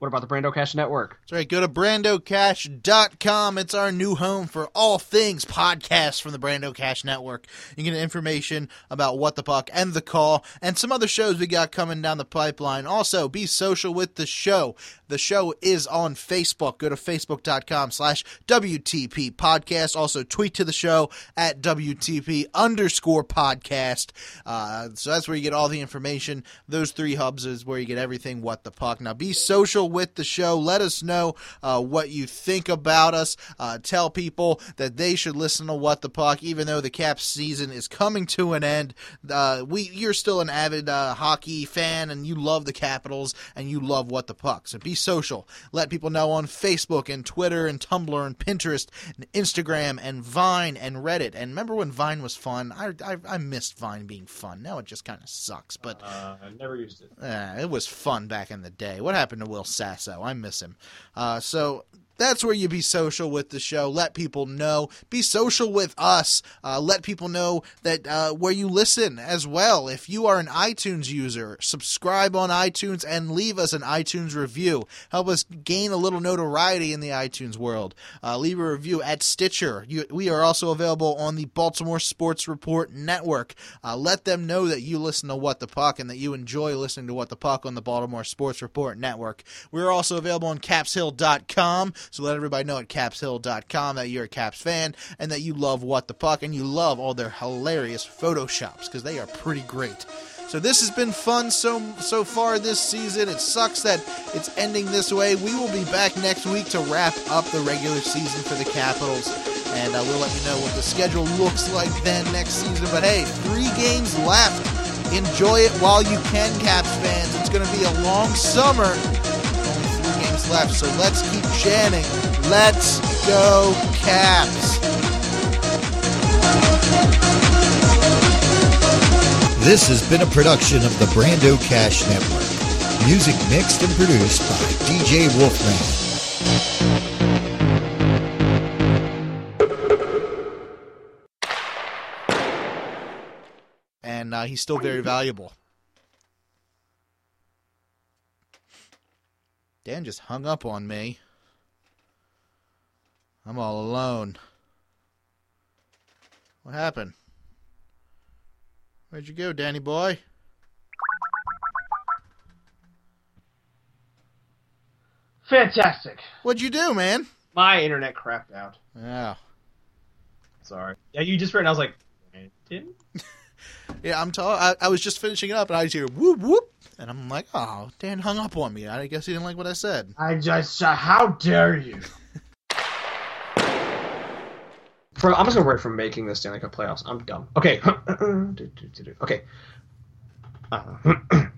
what about the Brando Cash Network? That's right. Go to brandocash.com. It's our new home for all things podcasts from the Brando Cash Network. You get information about What the Puck and The Call and some other shows we got coming down the pipeline. Also, be social with the show. The show is on Facebook. Go to facebook.com slash WTP podcast. Also, tweet to the show at WTP underscore podcast. Uh, so that's where you get all the information. Those three hubs is where you get everything What the Puck. Now, be social with the show. Let us know uh, what you think about us. Uh, tell people that they should listen to What the Puck, even though the Caps season is coming to an end. Uh, we you're still an avid uh, hockey fan, and you love the Capitals, and you love What the Puck. So be social. Let people know on Facebook and Twitter and Tumblr and Pinterest and Instagram and Vine and Reddit. And remember when Vine was fun? I I, I missed Vine being fun. Now it just kind of sucks. But uh, I never used it. Uh, it was fun back in the day. What happened to Will Sasso? I miss him. Uh, so that's where you be social with the show. Let people know. Be social with us. Uh, let people know that uh, where you listen as well. If you are an iTunes user, subscribe on iTunes and leave us an iTunes review. Help us gain a little notoriety in the iTunes world. Uh, leave a review at Stitcher. You, we are also available on the Baltimore Sports Report Network. Uh, let them know that you listen to What the Puck and that you enjoy listening to What the Puck on the Baltimore Sports Report Network. We're also available on CapsHill.com. So let everybody know at capshill.com that you're a Caps fan and that you love What the Puck and you love all their hilarious photoshops because they are pretty great. So this has been fun so so far this season. It sucks that it's ending this way. We will be back next week to wrap up the regular season for the Capitals, and uh, we'll let you know what the schedule looks like then next season. But hey, three games left. Enjoy it while you can, Caps fans. It's going to be a long summer left, so let's keep chanting. Let's go, Caps! This has been a production of the Brando Cash Network. Music mixed and produced by DJ Wolfman. And uh, he's still very valuable. Dan just hung up on me. I'm all alone. What happened? Where'd you go, Danny boy? Fantastic. What'd you do, man? My internet crapped out. Yeah. Sorry. Yeah, you just read and I was like, yeah, I'm tall. I, I was just finishing it up and I just hear whoop whoop. And I'm like, oh, Dan hung up on me. I guess he didn't like what I said. I just, uh, how dare you? For, I'm just gonna wait for making this Stanley Cup playoffs. I'm dumb. Okay. okay. Uh,